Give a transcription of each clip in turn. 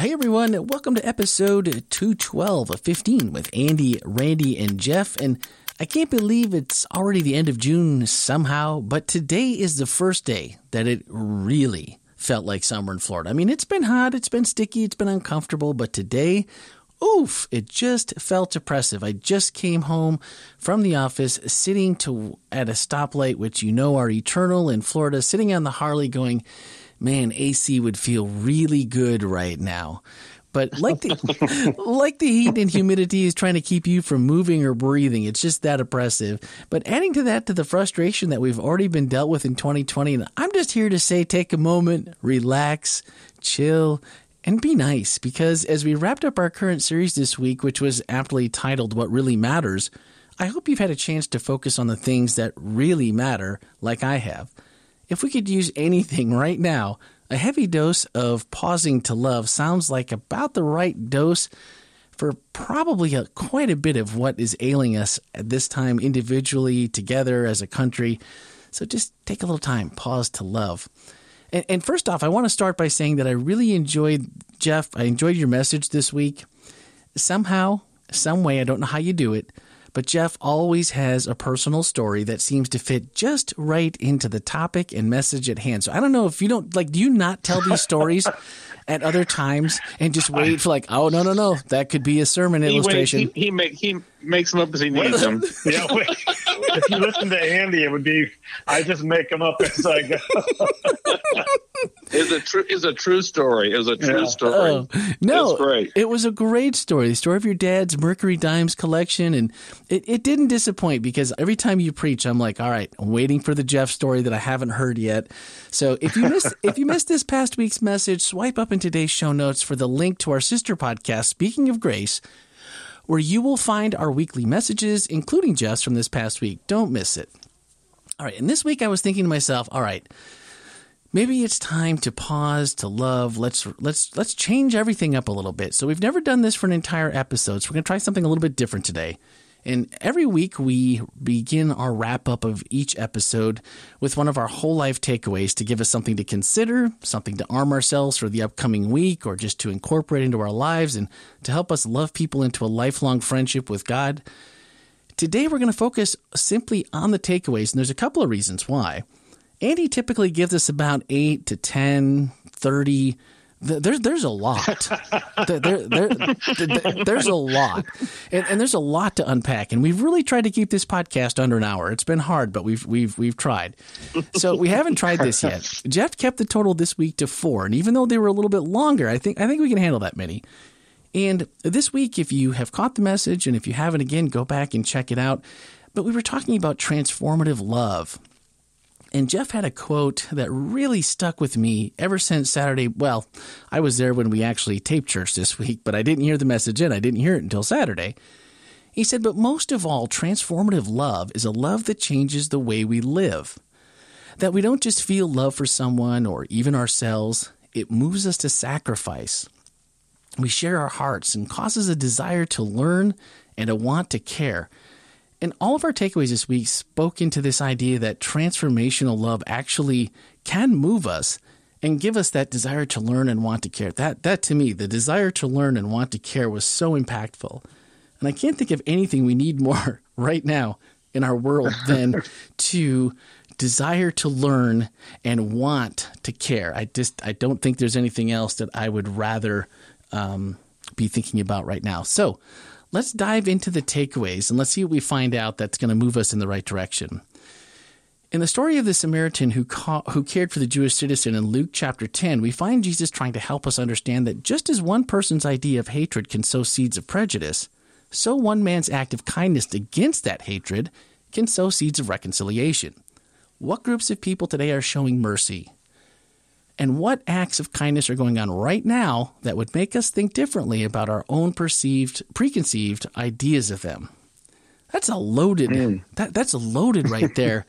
Hey everyone, welcome to episode 212 of 15 with Andy, Randy, and Jeff. And I can't believe it's already the end of June somehow, but today is the first day that it really felt like summer in Florida. I mean, it's been hot, it's been sticky, it's been uncomfortable, but today, oof, it just felt oppressive. I just came home from the office sitting to at a stoplight, which you know are eternal in Florida, sitting on the Harley going, man, AC would feel really good right now. But like the like the heat and humidity is trying to keep you from moving or breathing. It's just that oppressive. But adding to that to the frustration that we've already been dealt with in 2020, and I'm just here to say take a moment, relax, chill, and be nice because as we wrapped up our current series this week, which was aptly titled What Really Matters, I hope you've had a chance to focus on the things that really matter like I have. If we could use anything right now, a heavy dose of pausing to love sounds like about the right dose for probably a, quite a bit of what is ailing us at this time individually, together as a country. So just take a little time, pause to love. And, and first off, I want to start by saying that I really enjoyed, Jeff, I enjoyed your message this week. Somehow, some way, I don't know how you do it, but Jeff always has a personal story that seems to fit just right into the topic and message at hand. So I don't know if you don't like, do you not tell these stories at other times and just wait for like, oh no no no, that could be a sermon He, waits, illustration. he, he, make, he makes them up as he needs them. Yeah, wait. if you listen to Andy, it would be I just make them up as I go. Is a true is a true story. Is a true Yeah. story. Oh, no, great. It was a great story. The story of your dad's Mercury Dimes collection. And it, it didn't disappoint because every time you preach, I'm like, all right, I'm waiting for the Jeff story that I haven't heard yet. So if you missed, if you missed this past week's message, swipe up in today's show notes for the link to our sister podcast, Speaking of Grace, where you will find our weekly messages, including Jeff's from this past week. Don't miss it. All right. And this week I was thinking to myself, all right, maybe it's time to pause to love let's let's let's change everything up a little bit so we've never done this for an entire episode so we're going to try something a little bit different today and every week we begin our wrap up of each episode with one of our whole life takeaways to give us something to consider something to arm ourselves for the upcoming week or just to incorporate into our lives and to help us love people into a lifelong friendship with god today we're going to focus simply on the takeaways and there's a couple of reasons why Andy typically gives us about 8 to 10, 30. Th- There's there's a lot. There, there, there- there's a lot, and, and there's a lot to unpack. And we've really tried to keep this podcast under an hour. It's been hard, but we've we've we've tried. So we haven't tried this yet. Jeff kept the total this week to four, and even though they were a little bit longer, I think I think we can handle that many. And this week, if you have caught the message, and if you haven't, again, go back and check it out. But we were talking about transformative love. And Jeff had a quote that really stuck with me ever since Saturday. Well, I was there when we actually taped church this week, but I didn't hear the message in. I didn't hear it until Saturday. He said, But most of all, transformative love is a love that changes the way we live. That we don't just feel love for someone or even ourselves, it moves us to sacrifice. We share our hearts and causes a desire to learn and a want to care. And all of our takeaways this week spoke into this idea that transformational love actually can move us and give us that desire to learn and want to care. That that to me, the desire to learn and want to care was so impactful. And I can't think of anything we need more right now in our world than to desire to learn and want to care. I just I don't think there's anything else that I would rather um, be thinking about right now. So let's dive into the takeaways and let's see what we find out that's going to move us in the right direction. In the story of the Samaritan who, who cared for the Jewish citizen in Luke chapter 10, we find Jesus trying to help us understand that just as one person's idea of hatred can sow seeds of prejudice, so one man's act of kindness against that hatred can sow seeds of reconciliation. What groups of people today are showing mercy? And what acts of kindness are going on right now that would make us think differently about our own perceived, preconceived ideas of them? That's a loaded. Hmm. That, that's a loaded right there.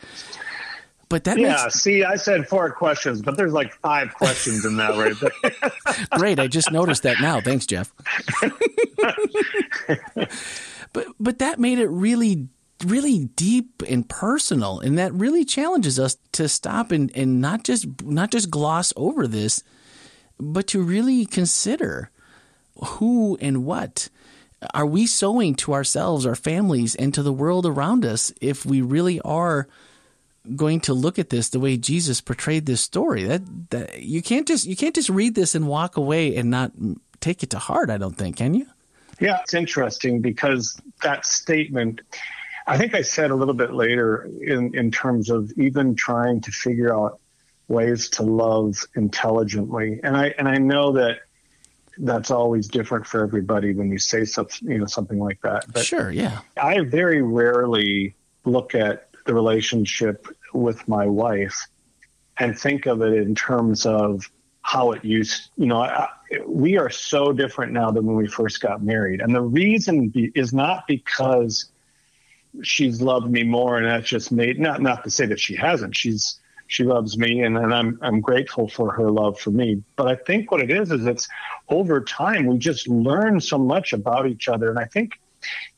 But that Yeah, makes see, I said four questions, but there's like five questions in that right there. great. I just noticed that now. Thanks, Jeff. but but that made it really really deep and personal and that really challenges us to stop and, and not just not just gloss over this but to really consider who and what are we sowing to ourselves, our families, and to the world around us if we really are going to look at this the way Jesus portrayed this story? That, that you can't just you can't just read this and walk away and not take it to heart. I don't think, can you? Yeah, it's interesting because that statement. I think I said a little bit later in, in terms of even trying to figure out ways to love intelligently. And I and I know that that's always different for everybody when you say something, you know, something like that. But sure, yeah. I very rarely look at the relationship with my wife and think of it in terms of how it used. You know, I, we are so different now than when we first got married, and the reason be, is not because she's loved me more, and that's just made not not to say that she hasn't. She's she loves me and, and I'm I'm grateful for her love for me. But I think what it is is it's over time we just learn so much about each other. And I think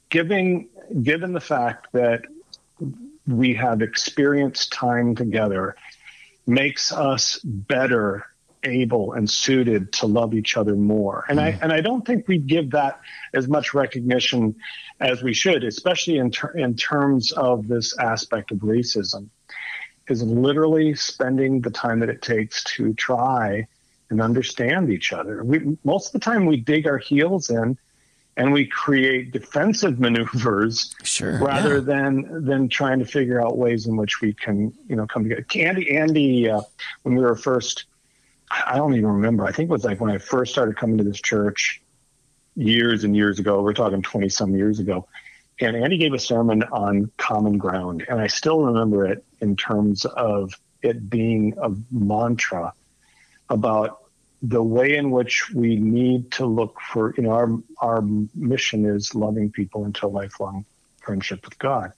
giving given the fact that we have experienced time together makes us better able and suited to love each other more. And mm. I and I don't think we give that as much recognition as we should, especially in ter- in terms of this aspect of racism is literally spending the time that it takes to try and understand each other. We, most of the time, we dig our heels in and we create defensive maneuvers sure, rather yeah. than than trying to figure out ways in which we can you know come together. Andy, Andy, uh, when we were first, I don't even remember. I think it was like when I first started coming to this church years and years ago. We're talking twenty some years ago and Andy gave a sermon on common ground, and I still remember it in terms of it being a mantra about the way in which we need to look for, you know, our our mission is loving people into lifelong friendship with God,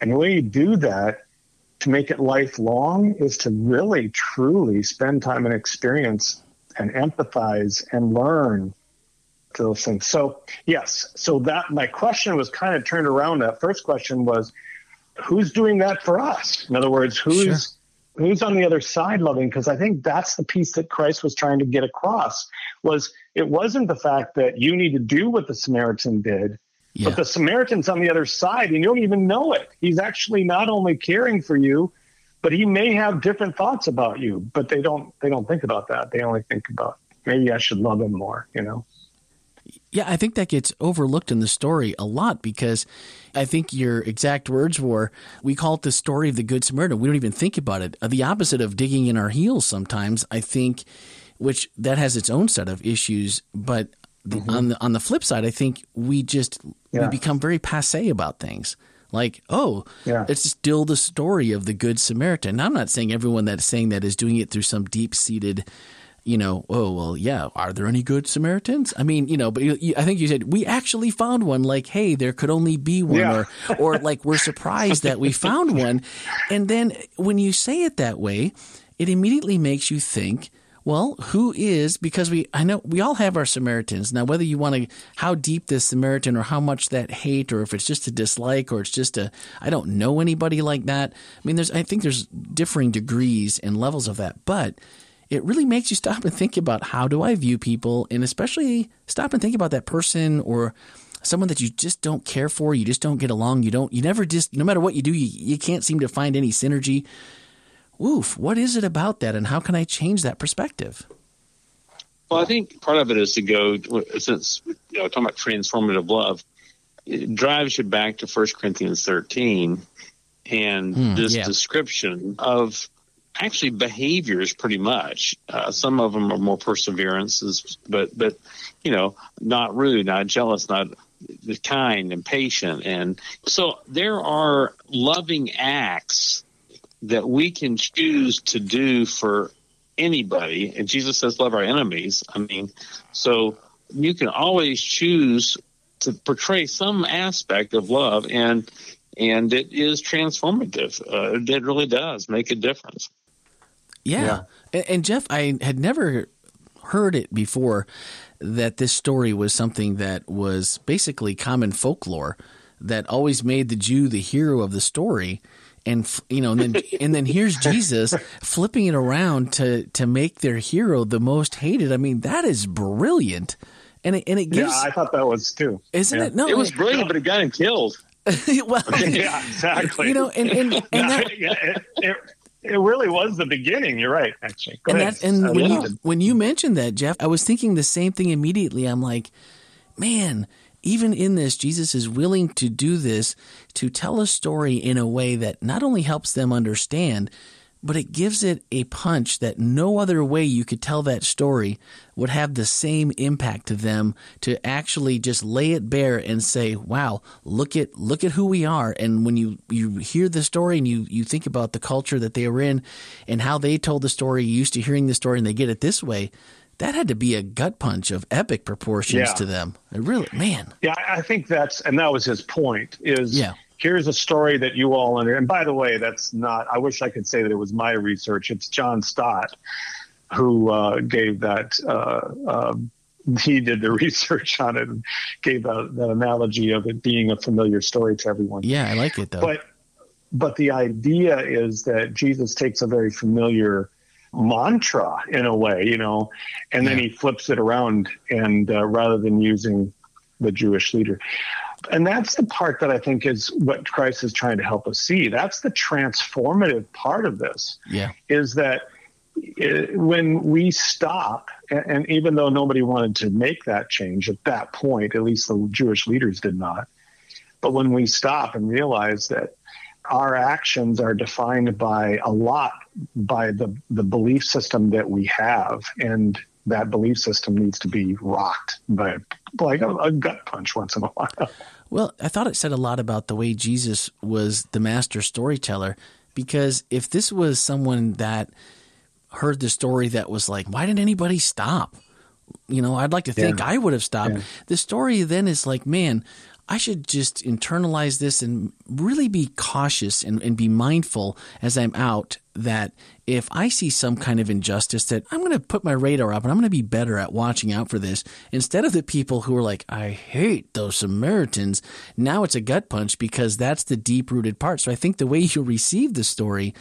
and the way you do that to make it lifelong is to really truly spend time and experience and empathize and learn those things. So yes, so that my question was kind of turned around. That first question was, who's doing that for us? In other words, who's sure. who's on the other side loving? Because I think that's the piece that Christ was trying to get across. Was it wasn't the fact that you need to do what the Samaritan did. Yeah. But the Samaritan's on the other side, and you don't even know it. He's actually not only caring for you, but he may have different thoughts about you. But they don't. They don't think about that. They only think about maybe I should love him more. You know. Yeah, I think that gets overlooked in the story a lot because I think your exact words were we call it the story of the Good Samaritan. We don't even think about it. The opposite of digging in our heels sometimes, I think, which that has its own set of issues. But mm-hmm. on the on the flip side, I think we just yeah. we become very passe about things. Like, oh, yeah. it's still the story of the Good Samaritan. Now, I'm not saying everyone that's saying that is doing it through some deep seated you know, oh, well, yeah, are there any good Samaritans? I mean, you know, but you, you, I think you said, we actually found one, like, hey, there could only be one, yeah. or, or like, we're surprised that we found one. And then when you say it that way, it immediately makes you think, well, who is, because we, I know we all have our Samaritans. Now, whether you want to, how deep this Samaritan or how much that hate, or if it's just a dislike or it's just a, I don't know anybody like that. I mean, there's, I think there's differing degrees and levels of that. But it really makes you stop and think about how do I view people, and especially stop and think about that person or someone that you just don't care for, you just don't get along, you don't, you never just, no matter what you do, you, you can't seem to find any synergy. Woof, what is it about that, and how can I change that perspective? Well, I think part of it is to go since you know talking about transformative love, it drives you back to 1 Corinthians 13 and hmm, this yeah. description of actually behaviors pretty much. Uh, some of them are more perseverances, but but you know, not rude, not jealous, not kind and patient, and so there are loving acts that we can choose to do for anybody. And Jesus says, "Love our enemies." I mean, so you can always choose to portray some aspect of love and and it is transformative. Uh, it really does make a difference. Yeah. yeah. And, and Jeff, I had never heard it before that this story was something that was basically common folklore that always made the Jew the hero of the story and you know and then and then here's Jesus flipping it around to to make their hero the most hated. I mean, that is brilliant. and it, and it gives. Yeah, I thought that was too. Isn't yeah. it? No, it was brilliant, but it got him killed. well, yeah, exactly. You know, and and, and that, yeah, it, it, it, really was the beginning. You're right, actually. Go and ahead. that, and when you when you mentioned that, Jeff, I was thinking the same thing immediately. I'm like, man, even in this, Jesus is willing to do this to tell a story in a way that not only helps them understand, but it gives it a punch that no other way you could tell that story would have the same impact to them to actually just lay it bare and say, "Wow, look at look at who we are." And when you you hear the story and you you think about the culture that they were in and how they told the story, you used to hearing the story, and they get it this way. That had to be a gut punch of epic proportions Yeah. to them. It really, man. Yeah, I think that's, and that was his point. Is Yeah. here's a story that you all under. And by the way, that's not. I wish I could say that it was my research. It's John Stott who uh, gave that. Uh, uh, he did the research on it and gave that, that analogy of it being a familiar story to everyone. Yeah, I like it though. But but the idea is that Jesus takes a very familiar mantra in a way, you know, and then Yeah. he flips it around and uh, rather than using the Jewish leader. And that's the part that I think is what Christ is trying to help us see. That's the transformative part of this yeah, is that uh, when we stop, and, and even though nobody wanted to make that change at that point, at least the Jewish leaders did not, but when we stop and realize that our actions are defined by a lot by the, the belief system that we have, and that belief system needs to be rocked by like a, a gut punch once in a while. Well, I thought it said a lot about the way Jesus was the master storyteller because if this was someone that heard the story that was like, why didn't anybody stop? You know, I'd like to think Yeah. I would have stopped. Yeah. The story then is like, man, I should just internalize this and really be cautious and, and be mindful as I'm out that if I see some kind of injustice that I'm going to put my radar up and I'm going to be better at watching out for this instead of the people who are like, I hate those Samaritans. Now it's a gut punch because that's the deep rooted part. So I think the way you receive the story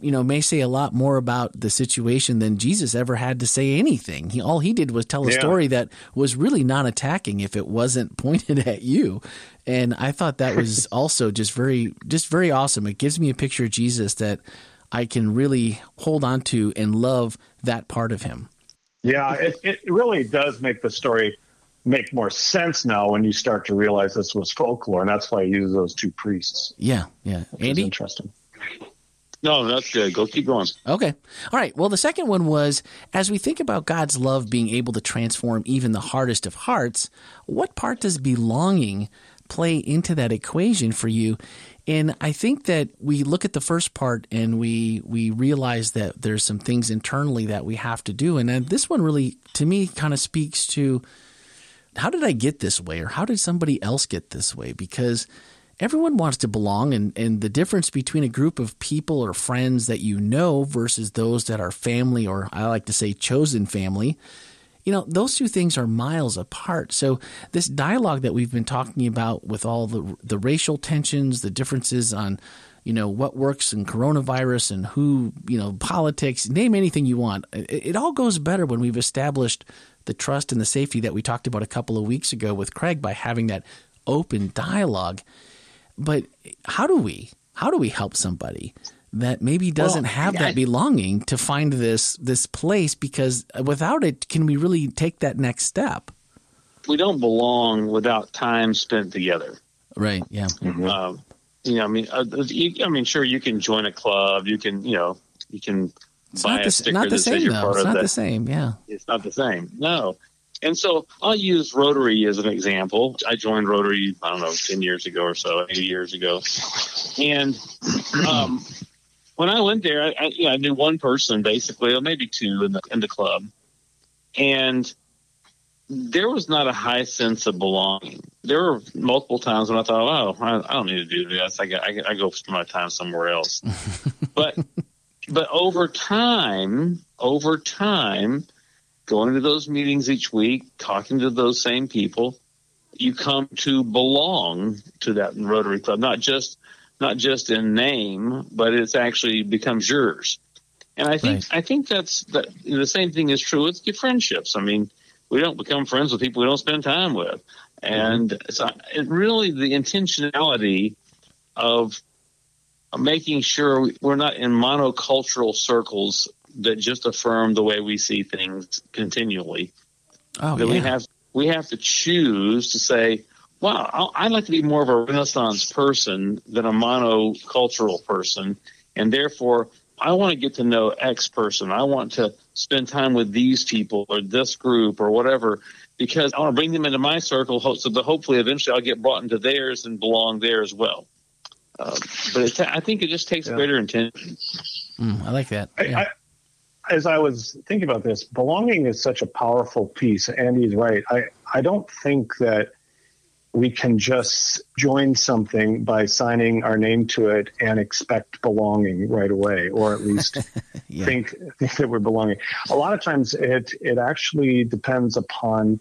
you know, may say a lot more about the situation than Jesus ever had to say anything. He all he did was tell a Yeah. story that was really non-attacking if it wasn't pointed at you. And I thought that was also just very just very awesome. It gives me a picture of Jesus that I can really hold on to and love that part of him. Yeah, it, it really does make the story make more sense now when you start to realize this was folklore, and that's why he uses those two priests. Yeah, yeah. Andy? interesting. No, that's good. Go keep going. Okay. All right. Well, the second one was as we think about God's love being able to transform even the hardest of hearts, what part does belonging play into that equation for you? And I think that we look at the first part and we we realize that there's some things internally that we have to do. And then this one really, to me, kind of speaks to how did I get this way or how did somebody else get this way? Because everyone wants to belong and, and the difference between a group of people or friends that you know versus those that are family or I like to say chosen family, you know, those two things are miles apart. So this dialogue that we've been talking about with all the the racial tensions, the differences on you know what works in coronavirus and who you know politics name anything you want it, it all goes better when we've established the trust and the safety that we talked about a couple of weeks ago with craig by having that open dialogue but how do we how do we help somebody that maybe doesn't Well, have I- that belonging to find this this place because without it can we really take that next step We don't belong without time spent together. right yeah Um, you know, I mean, uh, you, I mean, sure, you can join a club. You can, you know, you can it's buy not a sticker not the that says same you're though part it's of not that. the same yeah It's not the same. No. And so I'll use Rotary as an example. I joined Rotary, I don't know, 10 years ago or so, 80 years ago. And um, when I went there, I, I, you know, I knew one person basically, or maybe two in the, in the club. And there was not a high sense of belonging. There were multiple times when I thought, oh, I, I don't need to do this. I, got- I, I go spend my time somewhere else. but but over time, over time, going to those meetings each week, talking to those same people, you come to belong to that Rotary Club, not just not just in name, but it's actually becomes yours. And I think Right. I think that's that the same thing is true with your friendships. I mean, we don't become friends with people we don't spend time with. And mm-hmm. so it really the intentionality of making sure we're not in monocultural circles that just affirm the way we see things continually. Oh, that yeah. we have we have to choose to say, "Wow, I'd like to be more of a Renaissance person than a monocultural person," and therefore I want to get to know X person. I want to spend time with these people or this group or whatever because I want to bring them into my circle so that hopefully eventually I'll get brought into theirs and belong there as well. Uh, but I think it just takes yeah. greater intention. Mm, I like that. Yeah. I, I, as I was thinking about this, belonging is such a powerful piece. Andy's right. I, I don't think that we can just join something by signing our name to it and expect belonging right away, or at least yeah. think, think that we're belonging. A lot of times it, it actually depends upon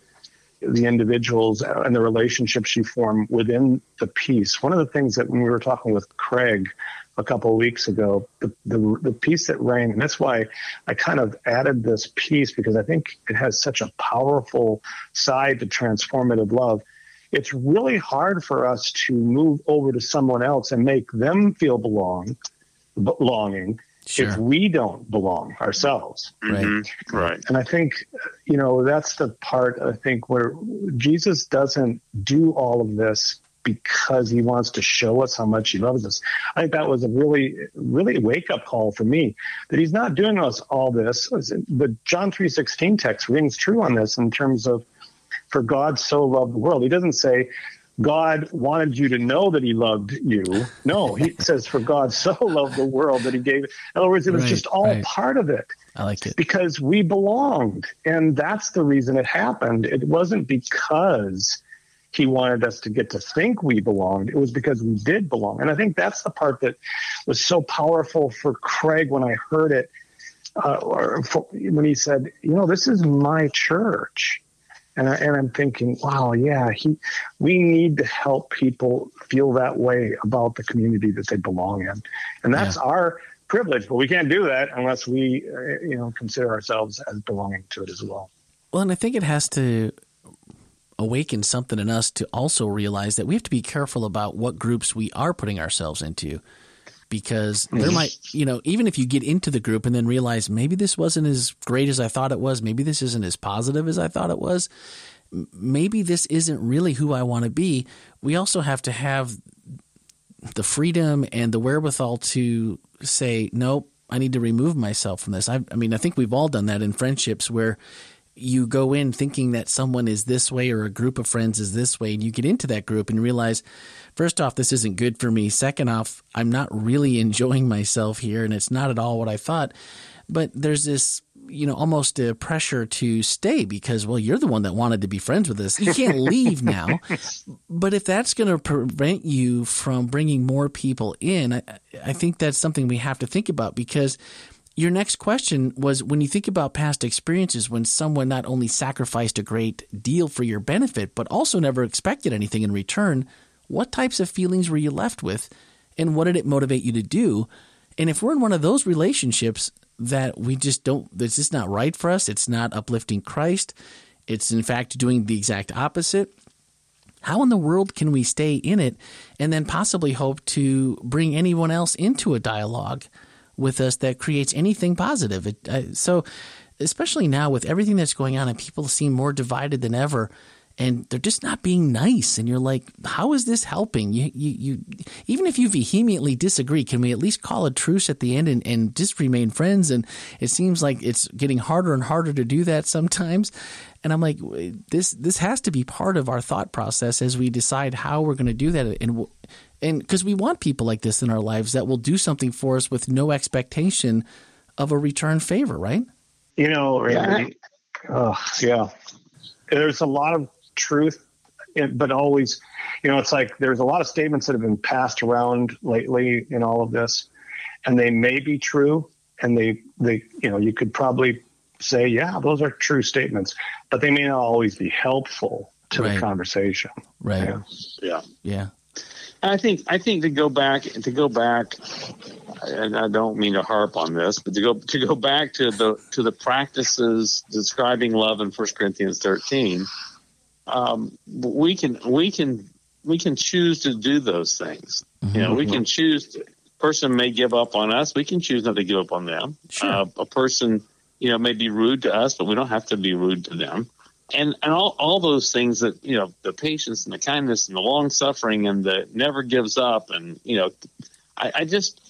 the individuals and the relationships you form within the piece. One of the things that when we were talking with Craig a couple of weeks ago, the, the, the piece that rang, and that's why I kind of added this piece because I think it has such a powerful side to transformative love. It's really hard for us to move over to someone else and make them feel belong, belonging sure. if we don't belong ourselves. Right. Mm-hmm. Right. And I think, you know, that's the part I think where Jesus doesn't do all of this because he wants to show us how much he loves us. I think that was a really, really wake up call for me that he's not doing us all this. The John 3.16 text rings true on this in terms of for God so loved the world. He doesn't say, God wanted you to know that he loved you. No, he says, for God so loved the world that he gave. It. In other words, it was right, just all right. part of it. I like it. Because we belonged. And that's the reason it happened. It wasn't because he wanted us to get to think we belonged. It was because we did belong. And I think that's the part that was so powerful for Craig when I heard it, uh, or for, when he said, you know, this is my church and, I, and I'm thinking, wow, yeah, he, we need to help people feel that way about the community that they belong in, and that's yeah. our privilege. But we can't do that unless we, uh, you know, consider ourselves as belonging to it as well. Well, and I think it has to awaken something in us to also realize that we have to be careful about what groups we are putting ourselves into because there mm-hmm. might, you know, even if you get into the group and then realize maybe this wasn't as great as I thought it was, maybe this isn't as positive as I thought it was, maybe this isn't really who I want to be, we also have to have the freedom and the wherewithal to say, nope, I need to remove myself from this. I, I mean, I think we've all done that in friendships where you go in thinking that someone is this way or a group of friends is this way, and you get into that group and realize, first off, this isn't good for me. Second off, I'm not really enjoying myself here, and it's not at all what I thought. But there's this, you know, almost a pressure to stay because, well, you're the one that wanted to be friends with us. You can't leave now. But if that's going to prevent you from bringing more people in, I, I think that's something we have to think about because your next question was when you think about past experiences when someone not only sacrificed a great deal for your benefit, but also never expected anything in return, what types of feelings were you left with? And what did it motivate you to do? And if we're in one of those relationships that we just don't, that's just not right for us, it's not uplifting Christ, it's in fact doing the exact opposite. How in the world can we stay in it and then possibly hope to bring anyone else into a dialogue? With us that creates anything positive. It, uh, so, especially now with everything that's going on and people seem more divided than ever, and they're just not being nice. And you're like, how is this helping? You, you, you, even if you vehemently disagree, can we at least call a truce at the end and, and just remain friends? And it seems like it's getting harder and harder to do that sometimes. And I'm like, this, this has to be part of our thought process as we decide how we're going to do that. And and because we want people like this in our lives that will do something for us with no expectation of a return favor, right? You know, yeah. Oh, yeah. There's a lot of truth, but always, you know, it's like there's a lot of statements that have been passed around lately in all of this, and they may be true, and they, they, you know, you could probably say, yeah, those are true statements, but they may not always be helpful to right. the conversation. Right. Yeah. Yeah. yeah. And I think I think to go back to go back, and I don't mean to harp on this, but to go to go back to the to the practices describing love in 1 Corinthians 13, um, we can we can we can choose to do those things. Mm-hmm. You know, we can choose. To, person may give up on us. We can choose not to give up on them. Sure. Uh, a person, you know, may be rude to us, but we don't have to be rude to them and and all, all those things that you know the patience and the kindness and the long suffering and the never gives up and you know I, I just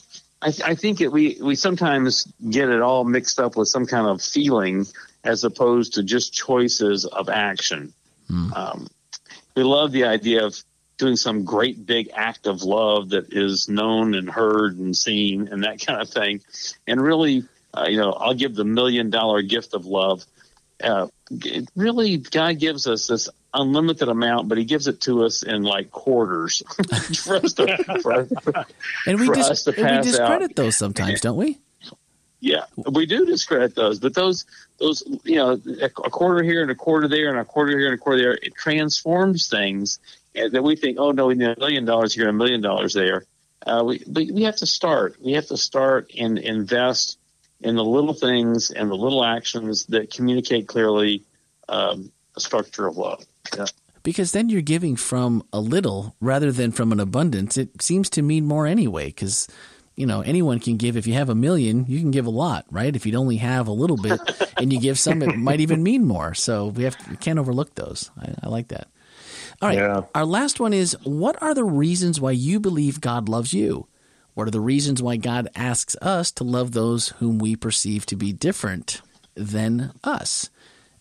I, I think it, we we sometimes get it all mixed up with some kind of feeling as opposed to just choices of action. Mm. Um, we love the idea of doing some great big act of love that is known and heard and seen and that kind of thing, and really, uh, you know, I'll give the million dollar gift of love uh, really God gives us this unlimited amount, but He gives it to us in like quarters for us to, for, and we, dis- and we discredit out. those sometimes, don't we? Yeah, we do discredit those, but those those you know a, quarter here and a quarter there and a quarter here and a quarter there it transforms things that we think oh no we need a million dollars here and a million dollars there. Uh, we but we have to start. We have to start and invest in the little things and the little actions that communicate clearly um, a structure of love. Yeah. Because then you're giving from a little rather than from an abundance. It seems to mean more anyway. Because you know anyone can give. If you have a million, you can give a lot, right? If you'd only have a little bit and you give some, it might even mean more. So we have to, we can't overlook those. I, I like that. All right. Yeah. Our last one is: What are the reasons why you believe God loves you? What are the reasons why God asks us to love those whom we perceive to be different than us?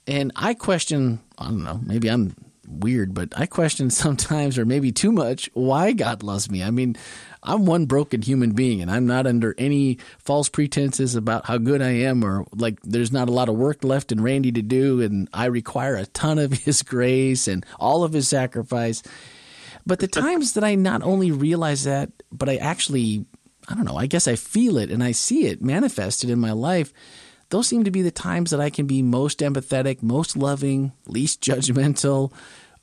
And I question, I don't know, maybe I'm weird, but I question sometimes, or maybe too much, why God loves me. I mean, I'm one broken human being and I'm not under any false pretenses about how good I am or like there's not a lot of work left in Randy to do and I require a ton of his grace and all of his sacrifice. But the times that I not only realize that, but I actually, I don't know, I guess I feel it and I see it manifested in my life, those seem to be the times that I can be most empathetic, most loving, least judgmental.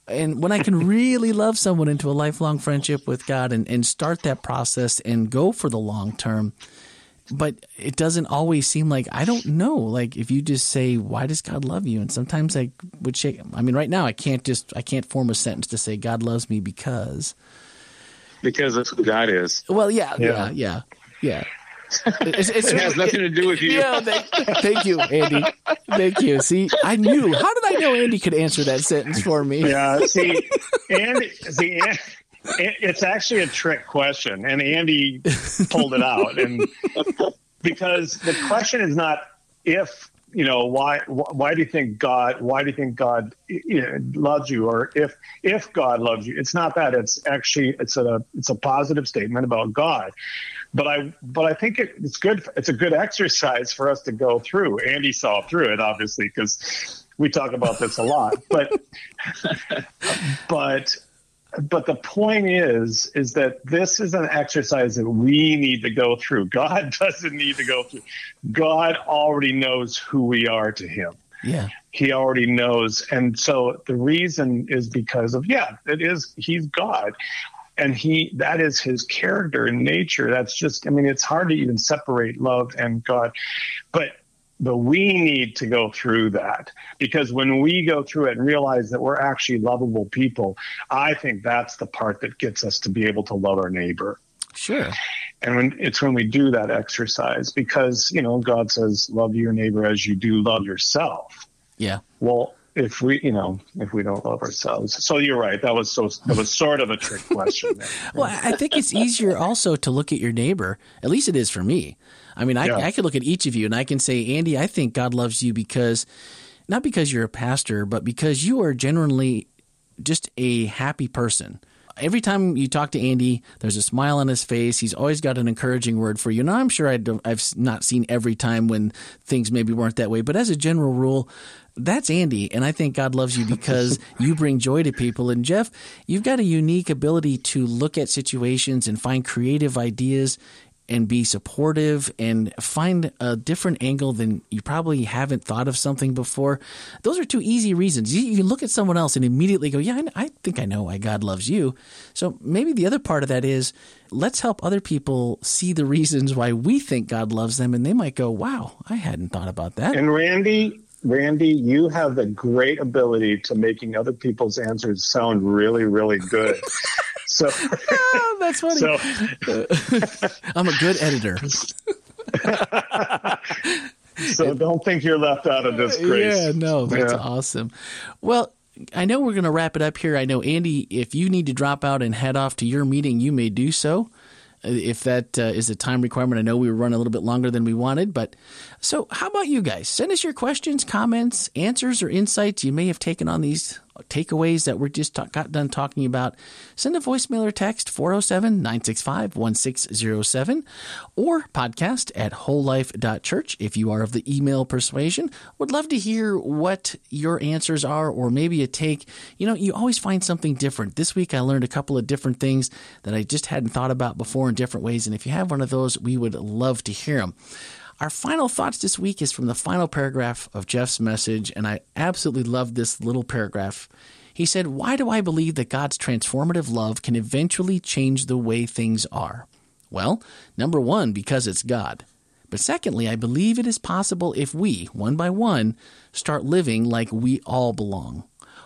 And when I can really love someone into a lifelong friendship with God and, and start that process and go for the long term, but it doesn't always seem like I don't know. Like if you just say, "Why does God love you?" and sometimes I would shake. I mean, right now I can't just I can't form a sentence to say God loves me because because that's who God is. Well, yeah, yeah, yeah, yeah. Yeah. It's, it's, it has nothing to do with you. Yeah, thank, thank, you, Andy. Thank you. See, I knew. How did I know Andy could answer that sentence for me? Yeah. See, Andy. See, Andy, it's actually a trick question, and Andy pulled it out, and because the question is not if you know why why do you think God why do you think God you know, loves you or if if God loves you it's not that it's actually it's a it's a positive statement about God but I but I think it, it's good it's a good exercise for us to go through. Andy saw through it obviously because we talk about this a lot but but but the point is is that this is an exercise that we need to go through. God doesn't need to go through. God already knows who we are to him. Yeah. He already knows. And so the reason is because of yeah it is he's god and he that is his character and nature that's just i mean it's hard to even separate love and god but but we need to go through that because when we go through it and realize that we're actually lovable people, I think that's the part that gets us to be able to love our neighbor. Sure. And when it's when we do that exercise because, you know, God says, love your neighbor as you do love yourself. Yeah. Well, if we, you know, if we don't love ourselves. So you're right. That was so, that was sort of a trick question. well, I think it's easier also to look at your neighbor. At least it is for me I mean, I, yeah. I could look at each of you and I can say, Andy, I think God loves you because, not because you're a pastor, but because you are generally just a happy person. Every time you talk to Andy, there's a smile on his face. He's always got an encouraging word for you. Now, I'm sure I have not seen every time when things maybe weren't that way, but as a general rule, that's Andy. And I think God loves you because you bring joy to people. And Jeff, you've got a unique ability to look at situations and find creative ideas and be supportive and find a different angle than you probably haven't thought of something before. Those are two easy reasons. You, you look at someone else and immediately go, Yeah, I, I think I know why God loves you. So maybe the other part of that is let's help other people see the reasons why we think God loves them. And they might go, Wow, I hadn't thought about that. And Randy, Randy, you have the great ability to making other people's answers sound really, really good. So oh, that's funny. So, I'm a good editor. so don't think you're left out of this, Grace. Yeah, no, that's yeah. awesome. Well, I know we're going to wrap it up here. I know, Andy, if you need to drop out and head off to your meeting, you may do so if that uh, is a time requirement. I know we were running a little bit longer than we wanted, but so how about you guys? Send us your questions, comments, answers, or insights you may have taken on these takeaways that we just talk, got done talking about, send a voicemail or text 407 965 1607 or podcast at wholelife.church if you are of the email persuasion. Would love to hear what your answers are or maybe a take. You know, you always find something different. This week I learned a couple of different things that I just hadn't thought about before in different ways. And if you have one of those, we would love to hear them. Our final thoughts this week is from the final paragraph of Jeff's message, and I absolutely love this little paragraph. He said, Why do I believe that God's transformative love can eventually change the way things are? Well, number one, because it's God. But secondly, I believe it is possible if we, one by one, start living like we all belong.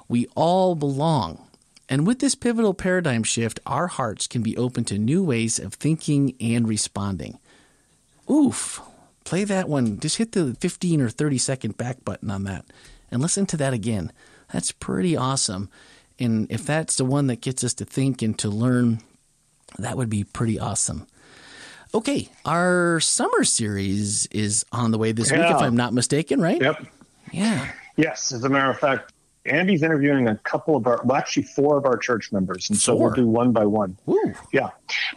We all belong. And with this pivotal paradigm shift, our hearts can be open to new ways of thinking and responding. Oof, play that one. Just hit the 15 or 30 second back button on that and listen to that again. That's pretty awesome. And if that's the one that gets us to think and to learn, that would be pretty awesome. Okay, our summer series is on the way this yeah. week, if I'm not mistaken, right? Yep. Yeah. Yes, as a matter of fact, Andy's interviewing a couple of our, well, actually four of our church members, and so we we'll do one by one. Ooh. Yeah,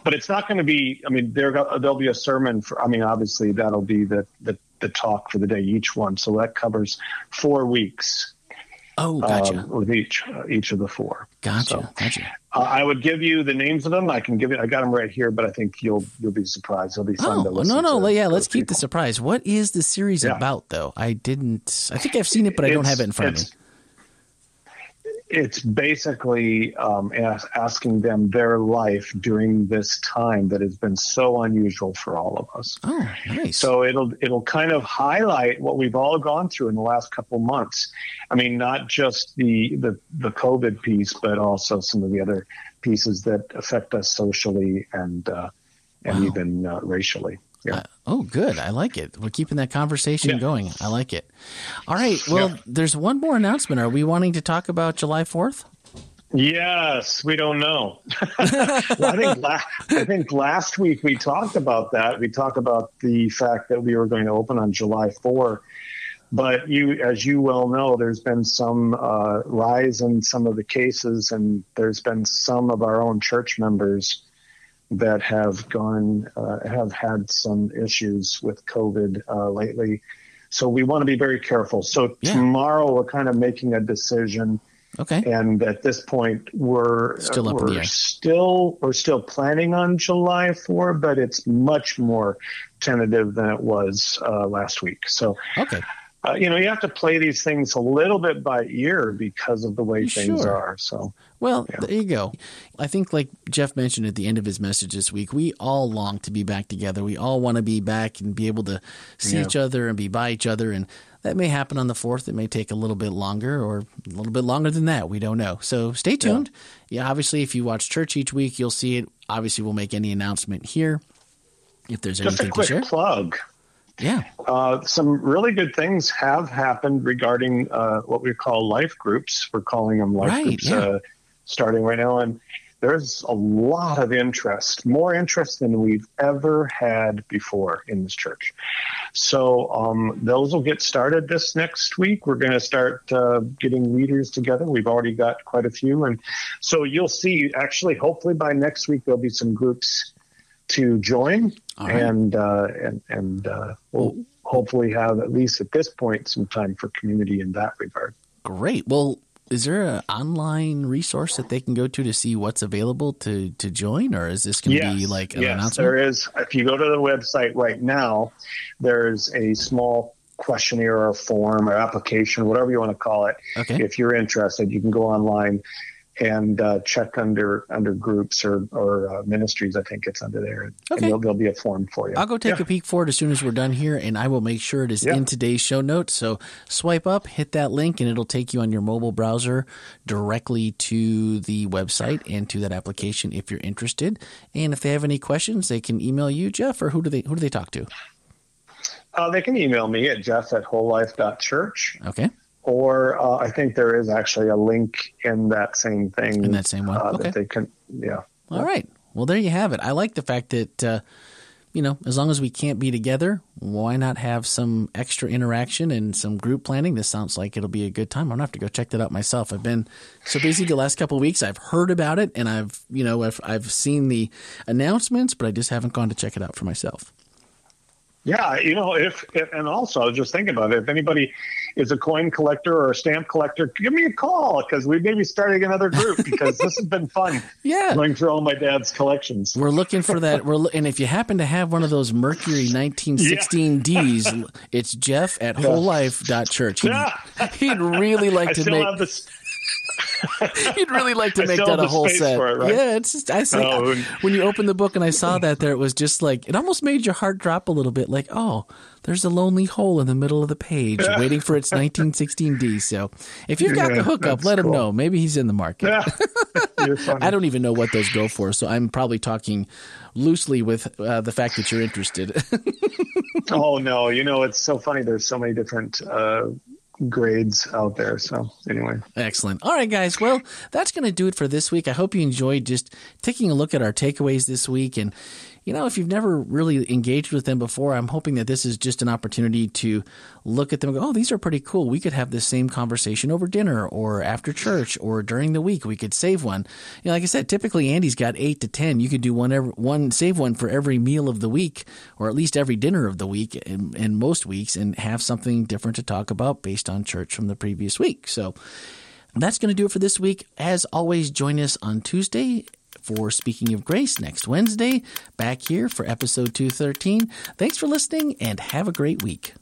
but it's not going to be. I mean, there there'll be a sermon for. I mean, obviously that'll be the the, the talk for the day each one, so that covers four weeks. Oh, gotcha. Um, with each uh, each of the four. Gotcha. So, gotcha. Uh, I would give you the names of them. I can give you. I got them right here, but I think you'll you'll be surprised. It'll be fun oh, to listen. no, no, to yeah. Let's keep people. the surprise. What is the series yeah. about, though? I didn't. I think I've seen it, but I don't have it in front of me it's basically um, as, asking them their life during this time that has been so unusual for all of us. Oh, nice. So it'll it'll kind of highlight what we've all gone through in the last couple months. I mean, not just the the the COVID piece, but also some of the other pieces that affect us socially and uh, and wow. even uh, racially. Yeah. Uh, oh, good. I like it. We're keeping that conversation yeah. going. I like it. All right. Well, yeah. there's one more announcement. Are we wanting to talk about July 4th? Yes, we don't know. well, I think la- I think last week we talked about that. We talked about the fact that we were going to open on July 4. But you, as you well know, there's been some uh, rise in some of the cases, and there's been some of our own church members that have gone uh, have had some issues with COVID uh, lately. So we want to be very careful. So yeah. tomorrow we're kind of making a decision. Okay. And at this point, we're still up we're still we're still planning on July 4, but it's much more tentative than it was uh, last week. So okay uh, you know, you have to play these things a little bit by ear because of the way things sure. are. So, well, yeah. there you go. I think, like Jeff mentioned at the end of his message this week, we all long to be back together. We all want to be back and be able to see yeah. each other and be by each other. And that may happen on the 4th. It may take a little bit longer or a little bit longer than that. We don't know. So stay tuned. Yeah, yeah obviously, if you watch church each week, you'll see it. Obviously, we'll make any announcement here if there's Just anything a quick to share. plug. Yeah. Uh, some really good things have happened regarding uh, what we call life groups. We're calling them life right, groups yeah. uh, starting right now. And there's a lot of interest, more interest than we've ever had before in this church. So um, those will get started this next week. We're going to start uh, getting leaders together. We've already got quite a few. And so you'll see, actually, hopefully by next week, there'll be some groups to join, right. and uh, and and uh, we'll hopefully have at least at this point some time for community in that regard. Great. Well, is there an online resource that they can go to to see what's available to to join, or is this going to yes, be like an yes, announcement? There is. If you go to the website right now, there's a small questionnaire or form or application, whatever you want to call it. Okay. If you're interested, you can go online and uh, check under under groups or or uh, ministries. I think it's under there, Okay. and there'll, there'll be a form for you. I'll go take Yeah. a peek for it as soon as we're done here, and I will make sure it is Yeah. in today's show notes. So swipe up, hit that link, and it'll take you on your mobile browser directly to the website and to that application if you're interested. And if they have any questions, they can email you, Jeff, or who do they who do they talk to? Uh, they can email me at jeff at wholelife.church. Okay, Or uh, I think there is actually a link in that same thing. In that same one? Uh, Okay. They can, yeah. all right. Well, there you have it. I like the fact that. Uh, you know, as long as we can't be together, why not have some extra interaction and some group planning? This sounds like it'll be a good time. I'm gonna have to go check that out myself. I've been so busy the last couple of weeks. I've heard about it and I've, you know, I've, I've seen the announcements, but I just haven't gone to check it out for myself. Yeah, you know, if, if and also I was just thinking about it. If anybody is a coin collector or a stamp collector, give me a call because we may be starting another group because this has been fun Yeah. going through all my dad's collections. We're looking for that. We're and if you happen to have one of those Mercury 1916 Ds, it's Jeff at wholelife.church. He'd, Yeah. he'd really like I to still make have this. He'd really like to make that a whole set. it, right? Yeah, it's just I say Oh, when you open the book and I saw that there, it was just like it almost made your heart drop a little bit. Like, oh, there's a lonely hole in the middle of the page waiting for its 1916D. So if you've got Yeah, the hookup, let him know. Maybe he's in the market. Yeah. I don't even know what those go for, so I'm probably talking loosely with uh, the fact that you're interested. Oh no, you know it's so funny. There's so many different uh, grades out there. So anyway, Excellent. All right, guys. Well, that's going to do it for this week. I hope you enjoyed just taking a look at our takeaways this week. And, you know, if you've never really engaged with them before, I'm hoping that this is just an opportunity to look at them and go, oh, these are pretty cool. We could have this same conversation over dinner or after church or during the week. We could save one. You know, like I said, typically Andy's got eight to 10. You could do one, every, one save one for every meal of the week or at least every dinner of the week in, in most weeks and have something different to talk about based on church from the previous week. So, that's going to do it for this week. As always, join us on Tuesday for Speaking of Grace next Wednesday, back here for episode 213. Thanks for listening and have a great week.